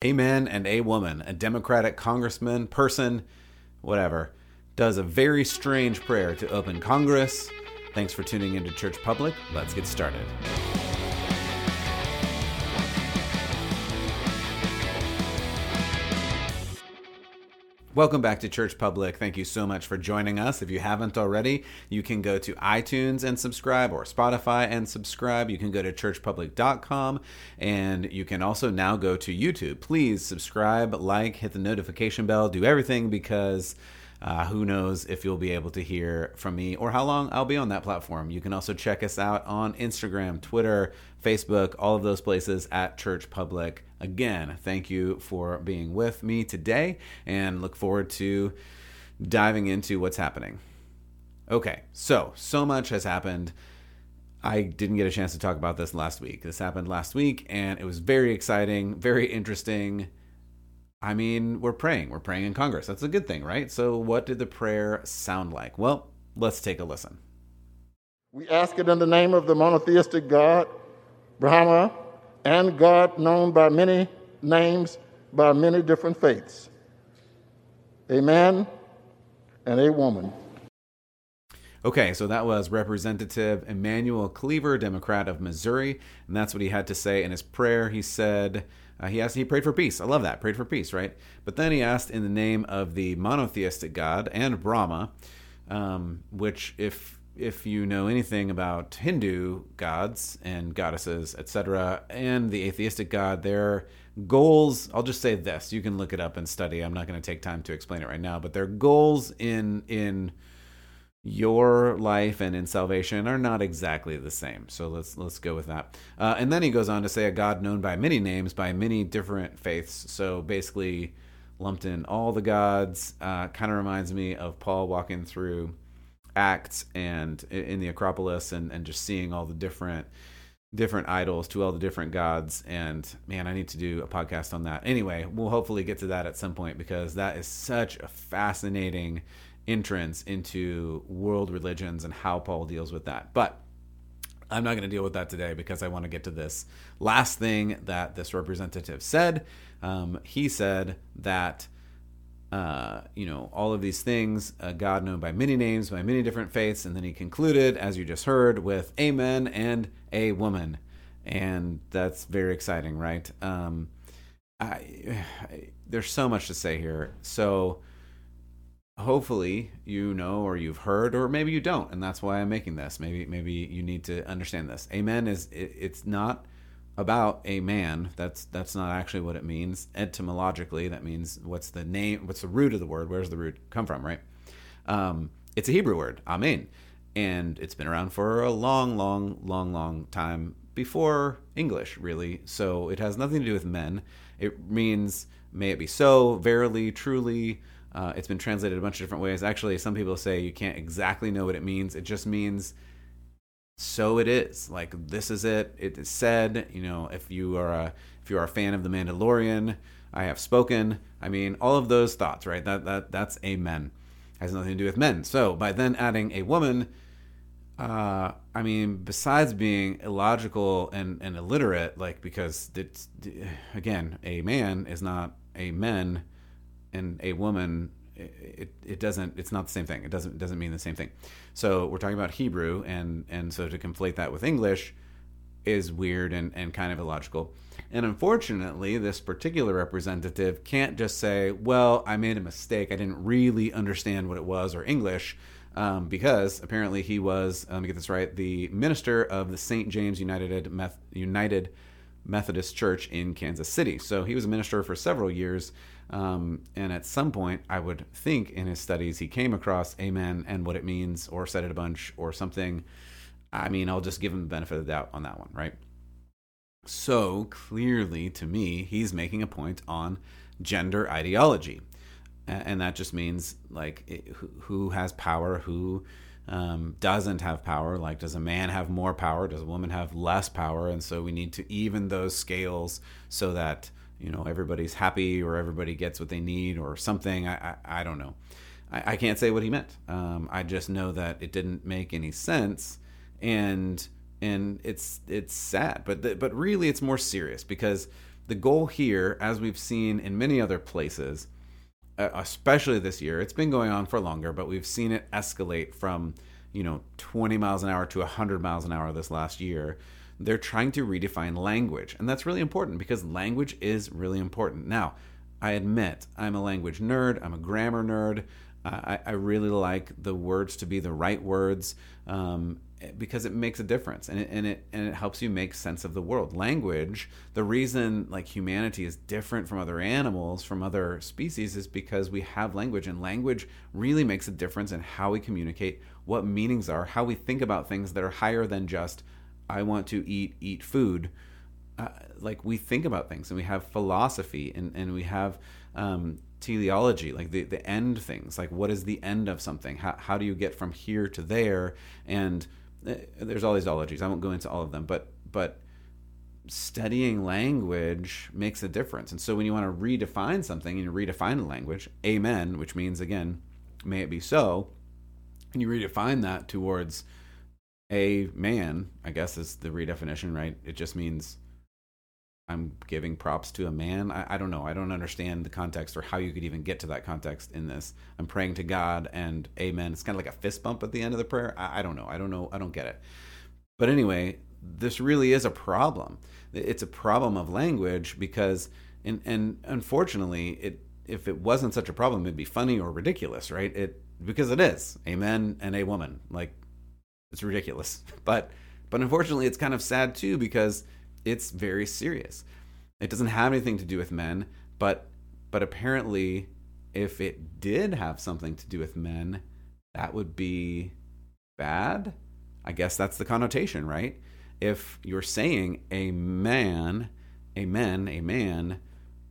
a man and a woman, a Democratic congressman, person, whatever, does a very strange prayer to open Congress. Thanks for tuning into Church Public. Let's get started. Welcome back to Church Public. Thank you so much for joining us. If you haven't already, you can go to iTunes and subscribe or Spotify and subscribe. You can go to churchpublic.com and you can also now go to YouTube. Please subscribe, like, hit the notification bell, do everything because uh, who knows if you'll be able to hear from me or how long I'll be on that platform. You can also check us out on Instagram, Twitter, Facebook, all of those places at Church Public. Again, thank you for being with me today and look forward to diving into what's happening. Okay, so, so much has happened. I didn't get a chance to talk about this last week. This happened last week, and it was very exciting, very interesting. I mean, we're praying. We're praying in Congress. That's a good thing, right? So, what did the prayer sound like? Well, let's take a listen. We ask it in the name of the monotheistic God, Brahma, and God known by many names, by many different faiths. A man and a woman. Okay, so that was Representative Emanuel Cleaver, Democrat of Missouri, and that's what he had to say in his prayer. He said, uh, he asked, he prayed for peace. I love that, prayed for peace, right? But then he asked in the name of the monotheistic God and Brahma, um, which, if if you know anything about Hindu gods and goddesses, etc., and the atheistic God, their goals, I'll just say this, you can look it up and study. I'm not going to take time to explain it right now, but their goals in in your life and in salvation are not exactly the same. So let's let's go with that. Uh, and then he goes on to say a God known by many names, by many different faiths. So basically, lumped in all the gods. Uh, kind of reminds me of Paul walking through Acts and in the Acropolis and, and just seeing all the different different idols to all the different gods and man i need to do a podcast on that anyway we'll hopefully get to that at some point because that is such a fascinating entrance into world religions and how paul deals with that but i'm not going to deal with that today because i want to get to this last thing that this representative said um, he said that uh, you know, all of these things, uh, God known by many names, by many different faiths. And then he concluded, as you just heard, with Amen and a woman. And that's very exciting, right? Um, I, I, there's so much to say here. So hopefully you know or you've heard or maybe you don't and that's why i'm making this maybe maybe you need to understand this amen is it, it's not about a man. That's that's not actually what it means etymologically. That means what's the name? What's the root of the word? Where's the root come from? Right? Um, it's a Hebrew word, amen, and it's been around for a long, long, long, long time before English, really. So it has nothing to do with men. It means may it be so, verily, truly. Uh, it's been translated a bunch of different ways. Actually, some people say you can't exactly know what it means. It just means so it is. Like this is it. It is said. You know if you are a if you are a fan of the mandalorian i have spoken. I mean all of those thoughts right? That that that's amen. Has nothing to do with men. So by then adding a woman uh i mean besides being illogical and and illiterate like because it's again a man is not a men and a woman it, it doesn't it's not the same thing. It doesn't it doesn't mean the same thing. So we're talking about hebrew and and so to conflate that with english is weird and, and kind of illogical. And unfortunately this particular representative can't just say well i made a mistake. I didn't really understand what it was or english um, because apparently he was let me get this right the minister of the st james united Meth- united methodist church in kansas city. So he was a minister for several years um, and at some point, I would think in his studies, he came across amen and what it means, or said it a bunch, or something. I mean, I'll just give him the benefit of the doubt on that one, right? So clearly, to me, he's making a point on gender ideology. And that just means, like, who has power, who um, doesn't have power. Like, does a man have more power? Does a woman have less power? And so we need to even those scales so that you know everybody's happy or everybody gets what they need or something. I I, I don't know. I, I, can't say what he meant. Um, I just know that it didn't make any sense, and and it's it's sad, but the, but really it's more serious because the goal here, as we've seen in many other places, especially this year, it's been going on for longer, but we've seen it escalate from you know 20 miles an hour to 100 miles an hour this last year. They're trying to redefine language, and that's really important because language is really important. Now, I admit I'm a language nerd. I'm a grammar nerd. I, I really like the words to be the right words um, because it makes a difference and it, and it and it helps you make sense of the world. Language, the reason like humanity is different from other animals, from other species, is because we have language, and language really makes a difference in how we communicate, what meanings are, how we think about things that are higher than just I want to eat eat food. Uh, like we think about things and we have philosophy and, and we have um, teleology, like the, the end things, like what is the end of something? How, how do you get from here to there? And uh, there's all these ologies. I won't go into all of them, but but studying language makes a difference. And so when you want to redefine something and you redefine a language, amen, which means again, may it be so, and you redefine that towards a man, I guess is the redefinition, right? It just means I'm giving props to a man. I, I, don't know. I don't understand the context or how you could even get to that context in this. I'm praying to God and amen. It's kind of like a fist bump at the end of the prayer. I, I don't know. I don't know. I don't get it. But anyway, this really is a problem. It's a problem of language because, and, and unfortunately, it if it wasn't such a problem, it'd be funny or ridiculous, right? It because it is amen and a woman. Like it's ridiculous. But but unfortunately, it's kind of sad too because it's very serious. It doesn't have anything to do with men, but but apparently if it did have something to do with men, that would be bad. I guess that's the connotation, right? If you're saying a man, a man, a man,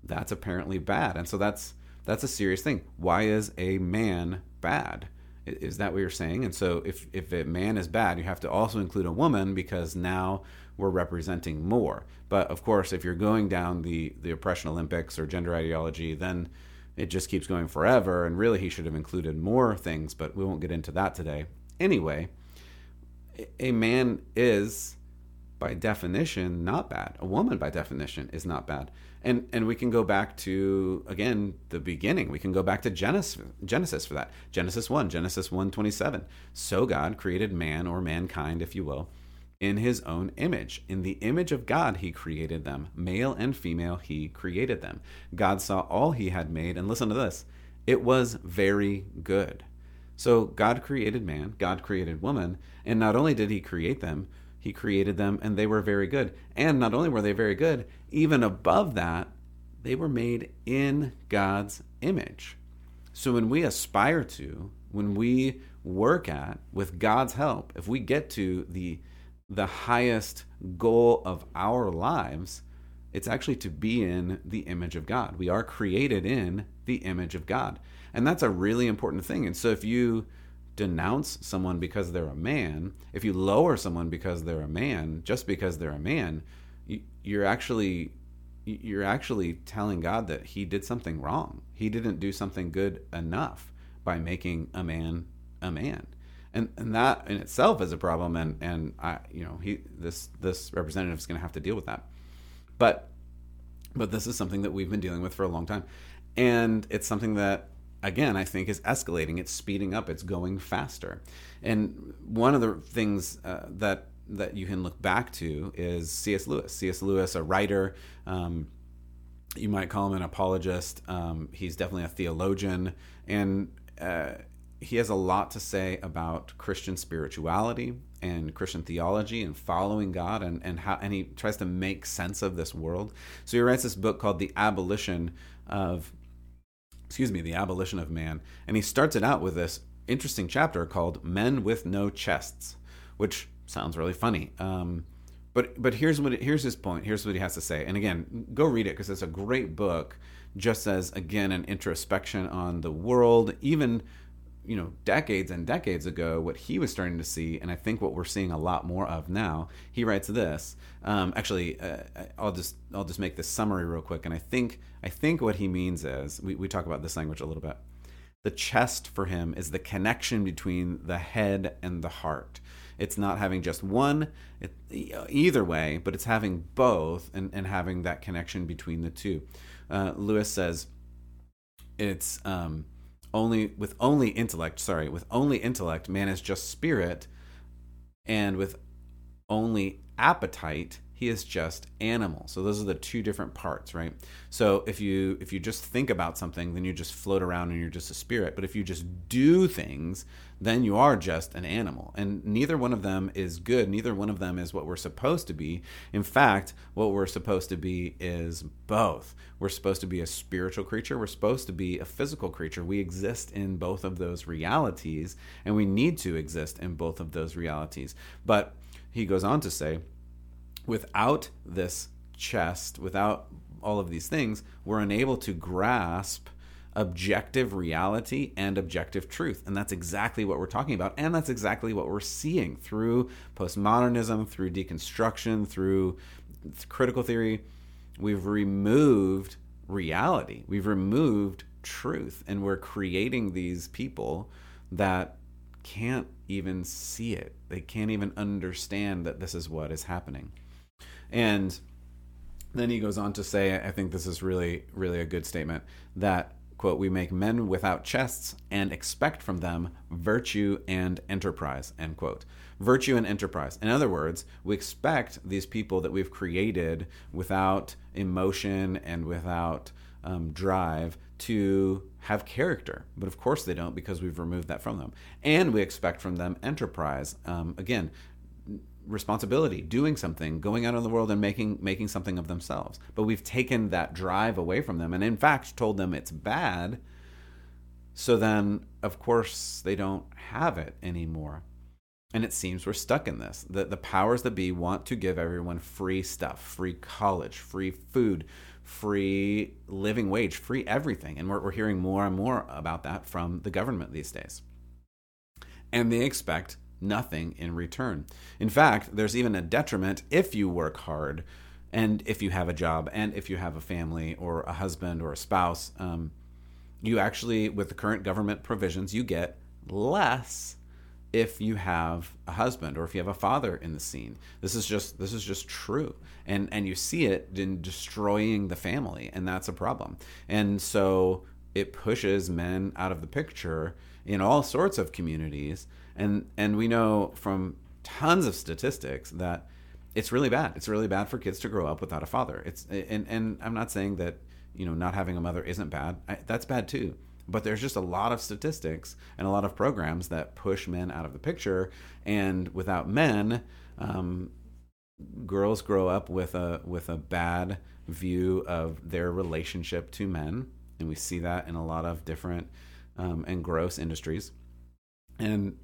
that's apparently bad. And so that's that's a serious thing. Why is a man bad? Is that what you're saying? And so if if a man is bad, you have to also include a woman because now we're representing more. But of course, if you're going down the the oppression Olympics or gender ideology, then it just keeps going forever. And really, he should have included more things, but we won't get into that today. Anyway, a man is by definition not bad. A woman by definition is not bad. And and we can go back to again the beginning. We can go back to Genesis Genesis for that. Genesis 1, Genesis 1:27. So God created man or mankind if you will in his own image. In the image of God, he created them. Male and female, he created them. God saw all he had made, and listen to this it was very good. So God created man, God created woman, and not only did he create them, he created them and they were very good. And not only were they very good, even above that, they were made in God's image. So when we aspire to, when we work at, with God's help, if we get to the the highest goal of our lives, it's actually to be in the image of God. We are created in the image of God. And that's a really important thing. And so if you denounce someone because they're a man, if you lower someone because they're a man, just because they're a man, you're actually you're actually telling God that he did something wrong. He didn't do something good enough by making a man a man. And and that in itself is a problem and and i you know he this this representative is going to have to deal with that. But but this is something that we've been dealing with for a long time. And it's something that again i think is escalating. It's speeding up. It's going faster. And one of the things uh, that that you can look back to is cs lewis. Cs lewis a writer um, you might call him an apologist. Um, he's definitely a theologian. And uh, he has a lot to say about Christian spirituality and Christian theology and following God and, and how and he tries to make sense of this world. So he writes this book called The Abolition of excuse me, The Abolition of Man. And he starts it out with this interesting chapter called Men with No Chests, which sounds really funny. Um, but but here's what here's his point. Here's what he has to say. And again, go read it because it's a great book. Just as again an introspection on the world, even you know decades and decades ago what he was starting to see and i think what we're seeing a lot more of now he writes this um, actually uh, i'll just i'll just make this summary real quick and i think i think what he means is we, we talk about this language a little bit The chest for him is the connection between the head and the heart. It's not having just one it, either way, but it's having both and, and having that connection between the two. Uh, Lewis says it's um, only with only intellect, sorry, with only intellect, man is just spirit, and with only appetite, he is just animal. So those are the two different parts right? So if you if you just think about something then you just float around and you're just a spirit. But if you just do things then you are just an animal. And neither one of them is good. Neither one of them is what we're supposed to be. In fact what we're supposed to be is both. We're supposed to be a spiritual creature. We're supposed to be a physical creature. We exist in both of those realities and we need to exist in both of those realities. But he goes on to say without this chest, without all of these things, we're unable to grasp objective reality and objective truth. And that's exactly what we're talking about. And that's exactly what we're seeing through postmodernism, through deconstruction, through critical theory. We've removed reality, we've removed truth, and we're creating these people that can't even see it. They can't even understand that this is what is happening. And then he goes on to say, I think this is really, really a good statement that, quote, we make men without chests and expect from them virtue and enterprise, end quote. Virtue and enterprise. In other words, we expect these people that we've created without emotion and without um, drive to have character. But of course they don't because we've removed that from them. And we expect from them enterprise. Um, again, responsibility, doing something, going out in the world and making making something of themselves. But we've taken that drive away from them and in fact told them it's bad. So then of course they don't have it anymore. And it seems we're stuck in this. That the powers that be want to give everyone free stuff, free college, free food, free living wage, free everything. And we're, we're hearing more and more about that from the government these days. And they expect nothing in return. In fact, there's even a detriment if you work hard and if you have a job and if you have a family or a husband or a spouse. Um, you actually, with the current government provisions, you get less if you have a husband or if you have a father in the scene this is just this is just true and and you see it in destroying the family and that's a problem and so it pushes men out of the picture in all sorts of communities and and we know from tons of statistics that it's really bad. It's really bad for kids to grow up without a father. It's and and I'm not saying that you know not having a mother isn't bad. I, that's bad too. But there's just a lot of statistics and a lot of programs that push men out of the picture. And without men, um, girls grow up with a with a bad view of their relationship to men, and we see that in a lot of different um, and gross industries. And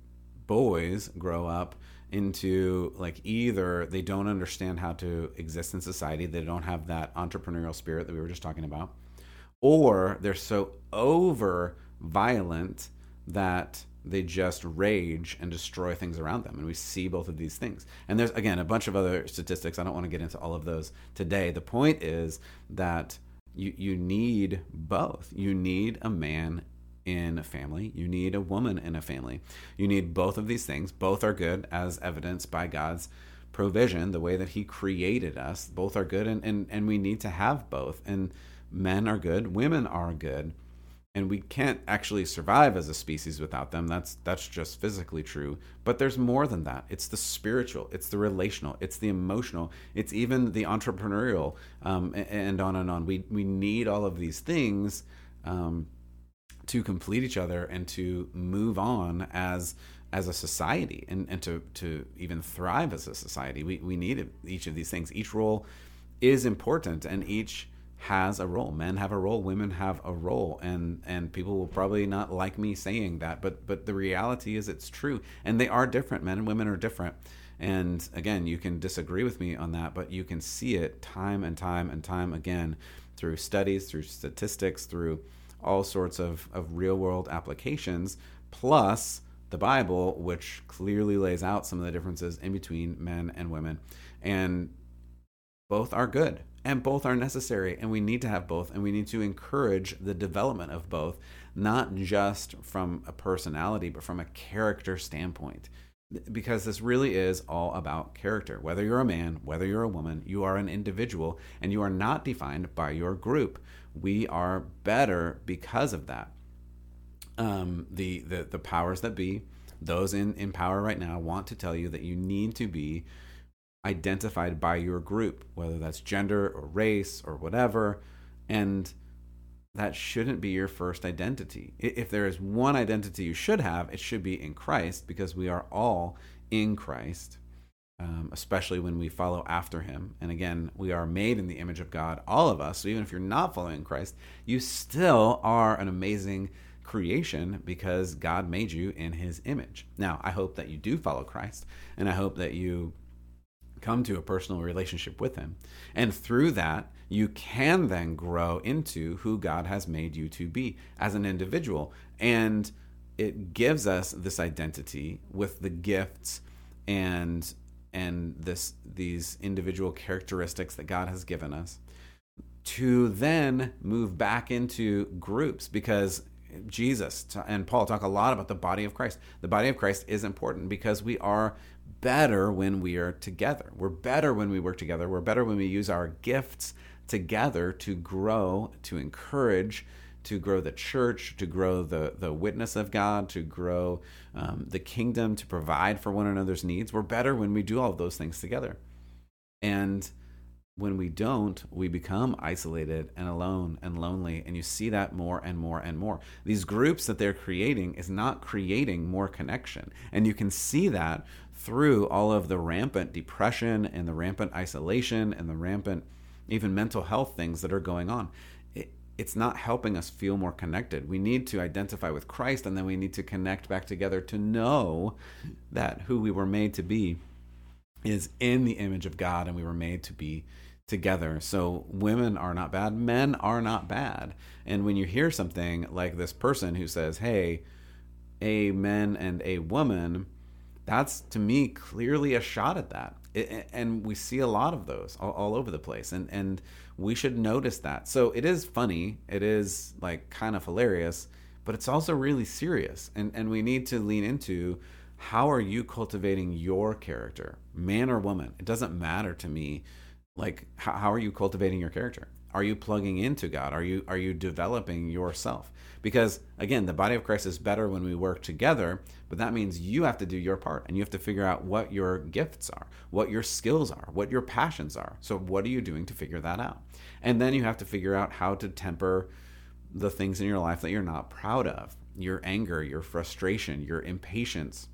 boys grow up into like either they don't understand how to exist in society, they don't have that entrepreneurial spirit that we were just talking about, or they're so over violent that they just rage and destroy things around them. And we see both of these things. And there's, again, a bunch of other statistics. I don't want to get into all of those today. The point is that you, you need both. You need a man in a family. You need a woman in a family. You need both of these things. Both are good as evidenced by God's provision, the way that He created us. Both are good, and, and, and we need to have both. And men are good, women are good. And we can't actually survive as a species without them. That's that's just physically true. But there's more than that. It's the spiritual, it's the relational, it's the emotional, it's even the entrepreneurial, um, and on and on. We we need all of these things um, to complete each other and to move on as as a society and, and to, to even thrive as a society. We, we need each of these things. Each role is important and each has a role. Men have a role, women have a role, and and people will probably not like me saying that, but but the reality is it's true, and they are different. Men and women are different, and again, you can disagree with me on that, but you can see it time and time and time again through studies, through statistics, through all sorts of, of real world applications, plus the Bible, which clearly lays out some of the differences in between men and women. And both are good and both are necessary and we need to have both and we need to encourage the development of both not just from a personality but from a character standpoint. Because this really is all about character. Whether you're a man whether you're a woman you are an individual and you are not defined by your group we are better because of that um, the, the the powers that be those in, in power right now want to tell you that you need to be identified by your group, whether that's gender or race or whatever. And that shouldn't be your first identity. If there is one identity you should have, it should be in Christ because we are all in Christ, um, especially when we follow after him. And again, we are made in the image of God, all of us. So even if you're not following Christ, you still are an amazing creation because God made you in his image. Now, I hope that you do follow Christ and I hope that you come to a personal relationship with him. And through that, you can then grow into who God has made you to be as an individual. And it gives us this identity with the gifts and and this these individual characteristics that God has given us to then move back into groups because Jesus and Paul talk a lot about the body of Christ. The body of Christ is important because we are better when we are together. We're better when we work together. We're better when we use our gifts together to grow, to encourage, to grow the church, to grow the, the witness of God, to grow um, the kingdom, to provide for one another's needs. We're better when we do all of those things together. And when we don't, we become isolated and alone and lonely. And you see that more and more and more. These groups that they're creating is not creating more connection. And you can see that through all of the rampant depression and the rampant isolation and the rampant even mental health things that are going on. It, it's not helping us feel more connected. We need to identify with Christ and then we need to connect back together to know that who we were made to be is in the image of God and we were made to be together. So women are not bad, men are not bad. And when you hear something like this person who says, "Hey, a man and a woman," that's to me clearly a shot at that. And we see a lot of those all, all, over the place and and we should notice that. So it is funny, it is like kind of hilarious, but it's also really serious. And and we need to lean into how are you cultivating your character, man or woman? It doesn't matter to me like how, how are you cultivating your character are you plugging into god? Are you are you developing yourself? Because again the body of christ is better when we work together but that means you have to do your part and you have to figure out what your gifts are what your skills are what your passions are. So what are you doing to figure that out? And then you have to figure out how to temper the things in your life that you're not proud of. Your anger your frustration your impatience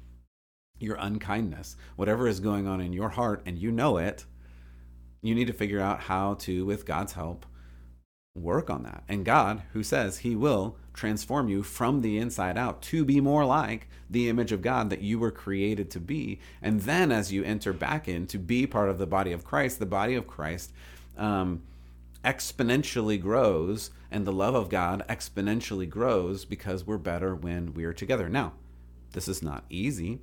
your unkindness whatever is going on in your heart and you know it you need to figure out how to, with God's help, work on that. And God, who says He will transform you from the inside out to be more like the image of God that you were created to be. And then as you enter back in to be part of the body of Christ, the body of Christ um, exponentially grows, and the love of God exponentially grows because we're better when we're together. Now, this is not easy,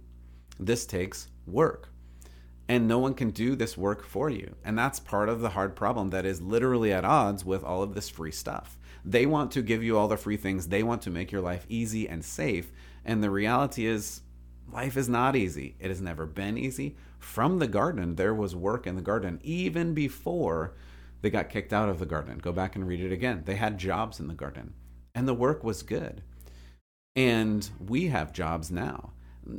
this takes work and no one can do this work for you. And that's part of the hard problem that is literally at odds with all of this free stuff. They want to give you all the free things, they want to make your life easy and safe. And the reality is, life is not easy. It has never been easy. From the garden, there was work in the garden even before they got kicked out of the garden. Go back and read it again. They had jobs in the garden, and the work was good. And we have jobs now.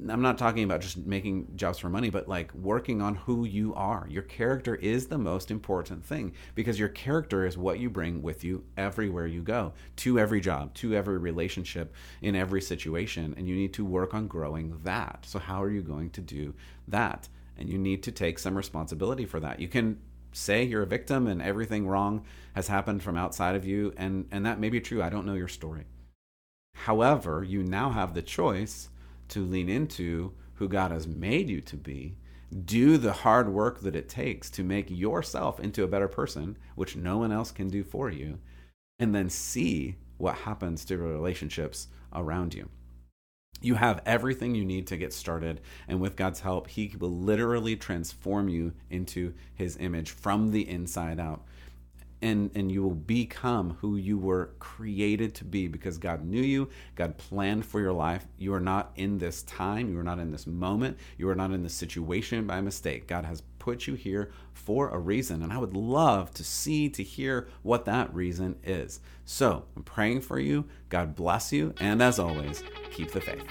I'm not talking about just making jobs for money, but like working on who you are. Your character is the most important thing because your character is what you bring with you everywhere you go, to every job, to every relationship, in every situation. And you need to work on growing that. So, how are you going to do that? And you need to take some responsibility for that. You can say you're a victim and everything wrong has happened from outside of you, and, and that may be true. I don't know your story. However, you now have the choice to lean into who God has made you to be, do the hard work that it takes to make yourself into a better person, which no one else can do for you, and then see what happens to relationships around you. you have everything you need to get started and with god's help he will literally transform you into his image from the inside out and and you will become who you were created to be because God knew you, God planned for your life. You are not in this time, you are not in this moment, you are not in this situation by mistake. God has put you here for a reason, and I would love to see to hear what that reason is. So, I'm praying for you. God bless you, and as always, keep the faith.